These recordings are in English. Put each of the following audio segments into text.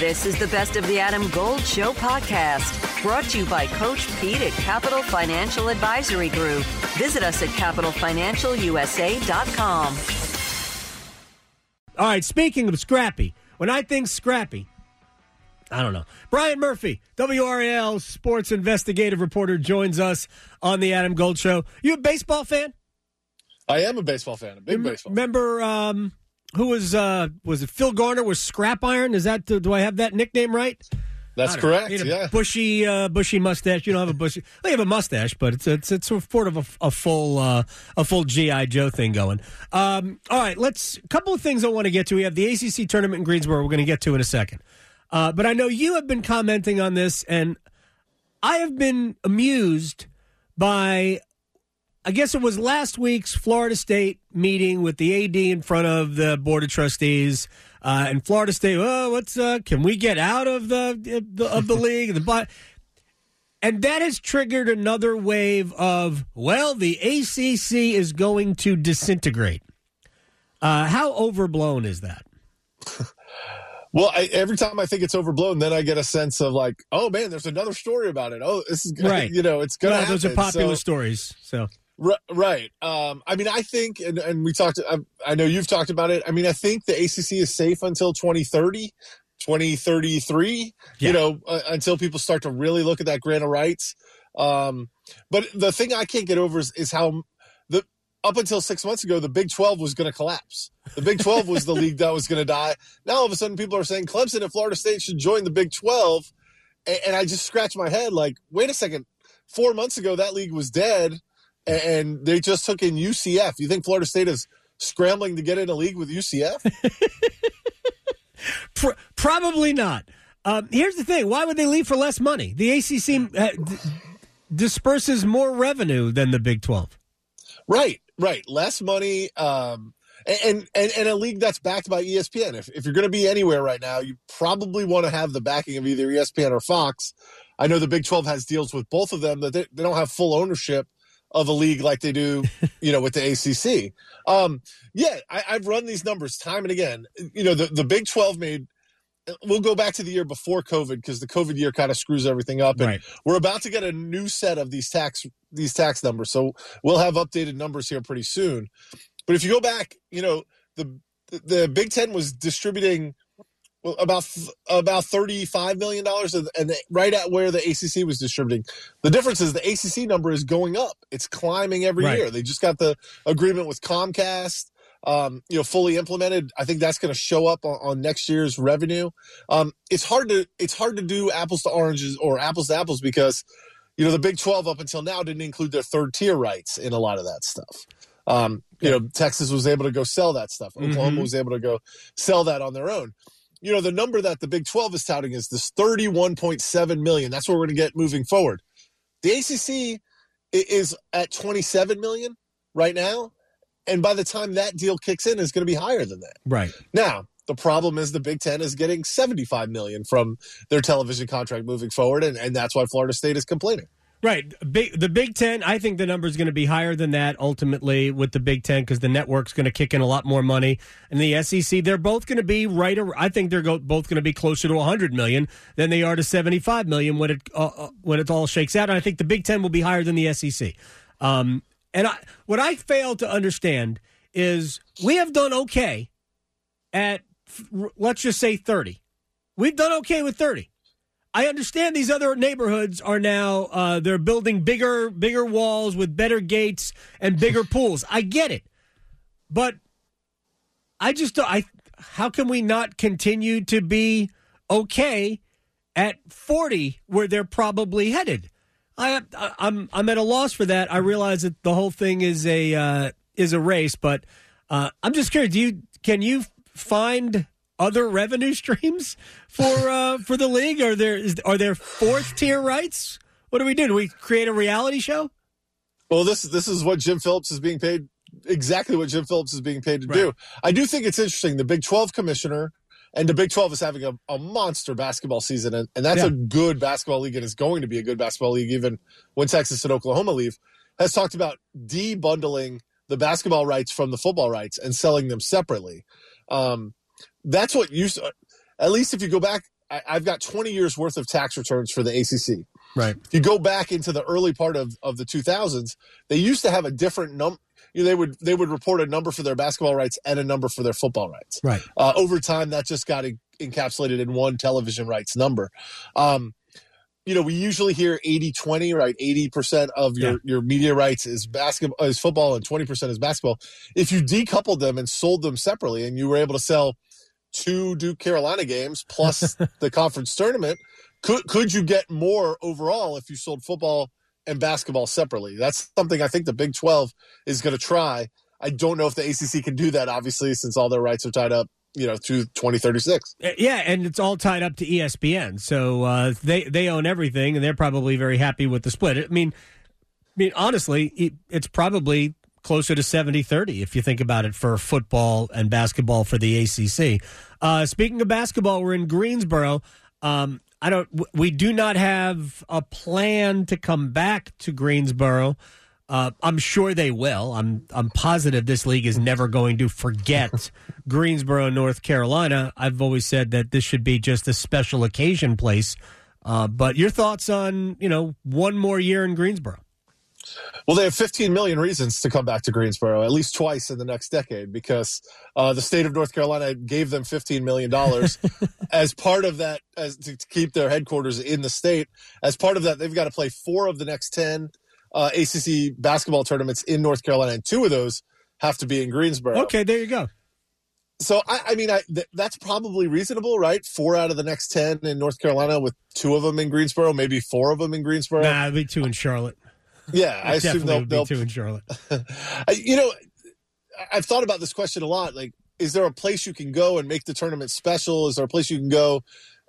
This is the Best of the Adam Gold Show podcast, brought to you by Coach Pete at Capital Financial Advisory Group. Visit us at capitalfinancialusa.com. All right, speaking of scrappy, when I think scrappy, I don't know. Brian Murphy, WRAL sports investigative reporter, joins us on the Adam Gold Show. You a baseball fan? I am a baseball fan, a big Rem- baseball. Remember um, who was uh, was it? Phil Garner was Scrap Iron. Is that do I have that nickname right? That's correct. He had a Yeah. bushy, uh, bushy mustache. You don't have a bushy. They have a mustache, but it's it's it's sort of a, a full uh, a full GI Joe thing going. Um, all right, let's. A couple of things I want to get to. We have the ACC tournament in Greensboro. We're going to get to in a second. Uh, but I know you have been commenting on this, and I have been amused by. I guess it was last week's Florida State meeting with the AD in front of the board of trustees. Uh, and Florida State, oh, what's uh, can we get out of the, the of the league? The and that has triggered another wave of well, the ACC is going to disintegrate. Uh, how overblown is that? Well, I, every time I think it's overblown, then I get a sense of like, oh man, there's another story about it. Oh, this is Right. You know, it's gonna. Well, those are popular So- stories. So Right. Um, I mean, I think, and, and we talked, I, I know you've talked about it. I mean, I think the ACC is safe until 2030, 2033, Yeah. you know, uh, until people start to really look at that grant of rights. Um, but the thing I can't get over is, is how the, up until six months ago, the Big 12 was going to collapse. The Big 12 was the league that was going to die. Now, all of a sudden, people are saying Clemson and Florida State should join the Big 12. And, and I just scratch my head like, wait a second. Four months ago, that league was dead and- they just took in UCF. You think Florida State is scrambling to get in a league with UCF? Pr- probably not. Um, here's the thing: why would they leave for less money? The ACC uh, d- disperses more revenue than the Big Twelve. right, right. Less money, um, and, and and a league that's backed by ESPN. If if you're going to be anywhere right now, you probably want to have the backing of either ESPN or Fox. I know the Big 12 has deals with both of them that they, they don't have full ownership of a league like they do, you know, with the ACC. Um, yeah, I, I've run these numbers time and again. You know, the, the Big 12 made, we'll go back to the year before COVID because the COVID year kind of screws everything up. And Right. we're about to get a new set of these tax, these tax numbers. So we'll have updated numbers here pretty soon. But if you go back, you know, the, the Big Ten was distributing about about thirty five million dollars, and the, right at where the ACC was distributing. The difference is the ACC number is going up; it's climbing every Right. year. They just got the agreement with Comcast, um, you know, fully implemented. I think that's going to show up on, on next year's revenue. Um, it's hard to it's hard to do apples to oranges or apples to apples because you know the Big Twelve up until now didn't include their third tier rights in a lot of that stuff. Um, you know, Texas was able to go sell that stuff. Oklahoma Mhm. was able to go sell that on their own you know the number that the big 12 is touting is this 31.7 million. That's what we're going to get moving forward. The acc is at 27 million right now and by the time that deal kicks in is going to be higher than that. Right. now the problem is the big 10 is getting 75 million from their television contract moving forward and, and that's why florida state is complaining Right. Big, the Big Ten, I think the number is going to be higher than that ultimately with the Big Ten because the network's going to kick in a lot more money. And the SEC, they're both going to be right. I think they're go, both going to be closer to 100 million than they are to 75 million when it uh, uh, when it all shakes out. And I think the Big Ten will be higher than the SEC. Um, and I, what I fail to understand is we have done okay at let's just say 30. We've done okay with 30. I understand these other neighborhoods are now uh, they're building bigger bigger walls with better gates and bigger pools. I get it, but I just don't- I how can we not continue to be okay at forty where they're probably headed? I I- I'm I'm at a loss for that. I realize that the whole thing is a uh, is a race, but uh, I'm just curious. Do you can you find other revenue streams for uh, for the league? Are there is, are there fourth tier rights? What do we do? Do we create a reality show? Well, this this is what Jim Phillips is being paid. Exactly what Jim Phillips is being paid to Right. do. I do think it's interesting. The Big Twelve commissioner and the Big Twelve is having a, a monster basketball season, and, and that's Yeah. a good basketball league, and is going to be a good basketball league even when Texas and Oklahoma leave. Has talked about debundling the basketball rights from the football rights and selling them separately. Um, that's what used. To, at least if you go back I, I've got 20 years worth of tax returns for the ACC. Right. If you go back into the early part of, of the 2000s, they used to have a different number. You know, they would they would report a number for their basketball rights and a number for their football rights. Right. Uh, over time, that just got en- encapsulated in one television rights number. Um, you know, we usually hear 80 20, right? 80% of your, Yeah. your media rights is basketball, is football, and 20% is basketball. If you decoupled them and sold them separately and you were able to sell two Duke Carolina games plus the conference tournament, could, could you get more overall if you sold football and basketball separately? That's something I think the Big 12 is going to try. I don't know if the ACC can do that, obviously, since all their rights are tied up, you know, through 2036. Uh, Yeah, and it's all tied up to ESPN, so uh, they they own everything, and they're probably very happy with the split. I mean, I mean, honestly, it, it's probably closer to 70-30 if you think about it for football and basketball for the ACC. Uh, speaking of basketball, we're in Greensboro. Um, I don't. We do not have a plan to come back to Greensboro. Uh, I'm sure they will. I'm I'm positive this league is never going to forget Greensboro, North Carolina. I've always said that this should be just a special occasion place. Uh, but your thoughts on you know one more year in Greensboro? Well, they have 15 million reasons to come back to Greensboro, at least twice in the next decade, because uh, the state of North Carolina gave them 15 million dollars as part of that, as to, to keep their headquarters in the state. As part of that, they've got to play four of the next 10 uh, ACC basketball tournaments in North Carolina, and two of those have to be in Greensboro. Okay, there you go. So I, I mean, I th- that's probably reasonable, right? Four out of the next 10 in North Carolina, with two of them in Greensboro, maybe four of them in Greensboro. Nah, it'll be two in Charlotte. Yeah, I assume they'll, be they'll two in Charlotte. I- you know, I've thought about this question a lot. Like, is there a place you can go and make the tournament special? Is there a place you can go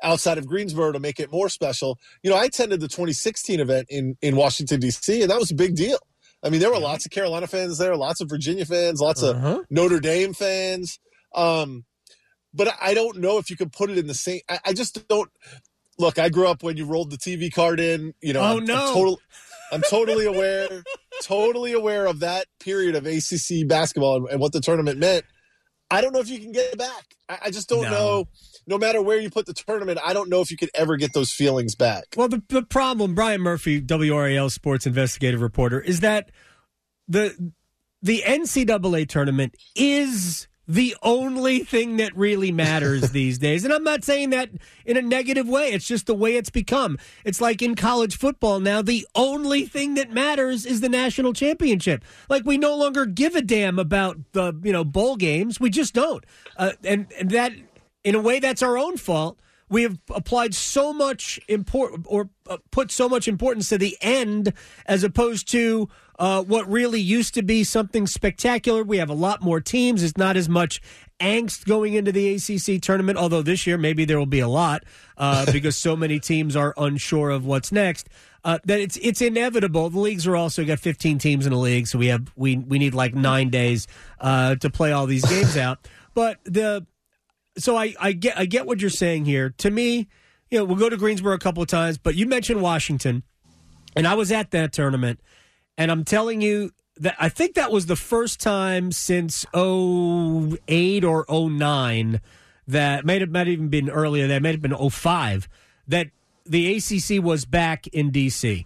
outside of Greensboro to make it more special? You know, I attended the 2016 event in in Washington D.C. and that was a big deal. I mean, there were lots of Carolina fans there, lots of Virginia fans, lots Uh-huh. of Notre Dame fans. Um, but I- I don't know if you can put it in the same. I, I just don't. Look, I grew up when you rolled the TV card in. You know, Oh, I'm, no. I'm, total, I'm totally aware, totally aware of that period of ACC basketball and, and what the tournament meant. I don't know if you can get it back. I, I just don't No. know. No matter where you put the tournament, I don't know if you could ever get those feelings back. Well, the, the problem, Brian Murphy, WRAL sports investigative reporter, is that the the NCAA tournament is the only thing that really matters these days. And I'm not saying that in a negative way. It's just the way it's become. It's like in college football now, the only thing that matters is the national championship. Like we no longer give a damn about the, you know, bowl games. We just don't. Uh, and, and that, in a way, that's our own fault we have applied so much import or uh, put so much importance to the end as opposed to uh, what really used to be something spectacular. We have a lot more teams. It's not as much angst going into the ACC tournament, although this year maybe there will be a lot uh, because so many teams are unsure of what's next. Uh, that it's it's inevitable. The leagues are also got 15 teams in the league, so we have we we need like nine days uh, to play all these games out. But the so I, I get I get what you're saying here. To me, you know, we'll go to Greensboro a couple of times, but you mentioned Washington, and I was at that tournament, and I'm telling you that I think that was the first time since 08 or 09 that may have might have even been earlier. That may have been 05 that the ACC was back in DC.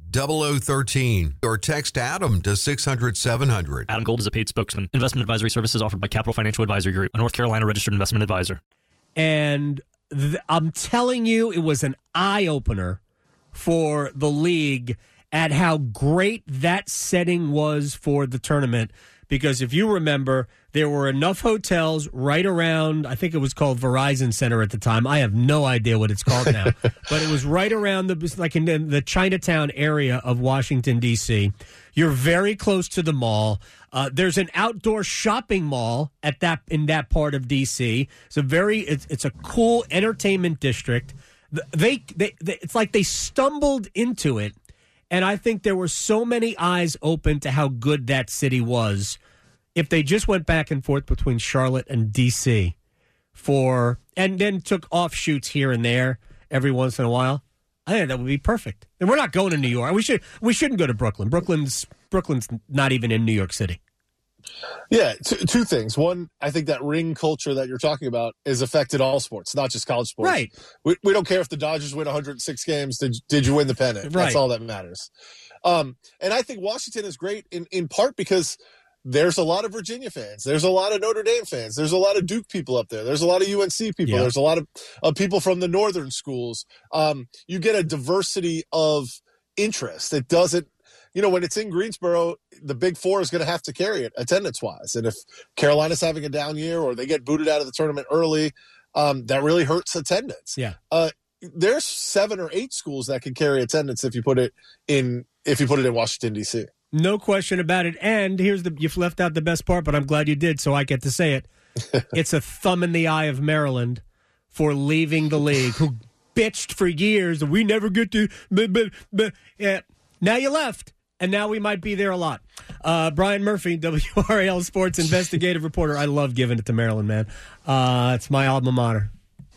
0013 or text Adam to 600 700. Adam Gold is a paid spokesman. Investment advisory services offered by Capital Financial Advisory Group, a North Carolina registered investment advisor. and th- I'm telling you, it was an eye opener for the league at how great that setting was for the tournament. Because if you remember, there were enough hotels right around, I think it was called Verizon Center at the time. I have no idea what it's called now, but it was right around the, like in the, Chinatown area of Washington, D.C. You're very close to the mall. Uh, there's an outdoor shopping mall at that in that part of DC. It's a very it's, it's a cool entertainment district. They, they, they, it's like they stumbled into it, and I think there were so many eyes open to how good that city was. If they just went back and forth between Charlotte and D.C. for, and then took offshoots here and there every once in a while, I think that would be perfect. And we're not going to New York. We should, we shouldn't go to Brooklyn. Brooklyn's, Brooklyn's not even in New York City. Yeah, two, two things. One, I think that ring culture that you're talking about is affected all sports, not just college sports. Right. We, we don't care if the Dodgers win 106 games. Did, did you win the pennant? Right. That's all that matters. Um, and I think Washington is great in, in part because there's a lot of Virginia fans. There's a lot of Notre Dame fans. There's a lot of Duke people up there. There's a lot of UNC people. Yeah. There's a lot of, of people from the northern schools. Um, you get a diversity of interest. It doesn't, you know, when it's in Greensboro, the Big Four is going to have to carry it attendance wise. And if Carolina's having a down year or they get booted out of the tournament early, um, that really hurts attendance. Yeah. Uh, there's seven or eight schools that can carry attendance if you put it in if you put it in Washington D.C. No question about it. And here's the you've left out the best part, but I'm glad you did, so I get to say it. it's a thumb in the eye of Maryland for leaving the league, who bitched for years. That we never get to. But, but, but, yeah. Now you left, and now we might be there a lot. Uh, Brian Murphy, WRAL Sports investigative reporter. I love giving it to Maryland, man. Uh, it's my alma mater.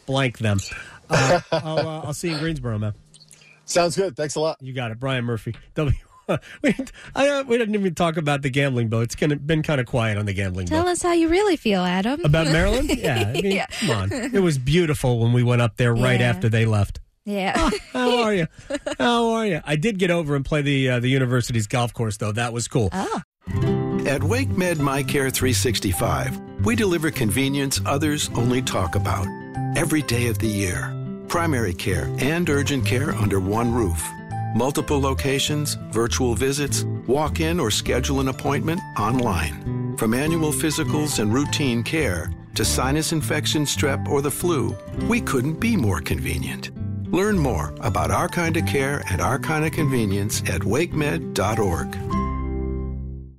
Blank them. Uh, I'll, uh, I'll see you in Greensboro, man. Sounds good. Thanks a lot. You got it, Brian Murphy. W. we, I, uh, we didn't even talk about the gambling bill. It's kinda, been kind of quiet on the gambling Tell bill. us how you really feel, Adam. About Maryland? Yeah. I mean, Yeah. come on. It was beautiful when we went up there right Yeah. after they left. Yeah. How are you? How are you? I did get over and play the uh, the university's golf course though. That was cool. oh. At WakeMed MyCare 365, we deliver convenience others only talk about. Every day of the year. Primary care and urgent care under one roof. Multiple locations, virtual visits, walk in or schedule an appointment online. From annual physicals and routine care to sinus infection, strep, or the flu, we couldn't be more convenient. Learn more about our kind of care and our kind of convenience at wakemed.org.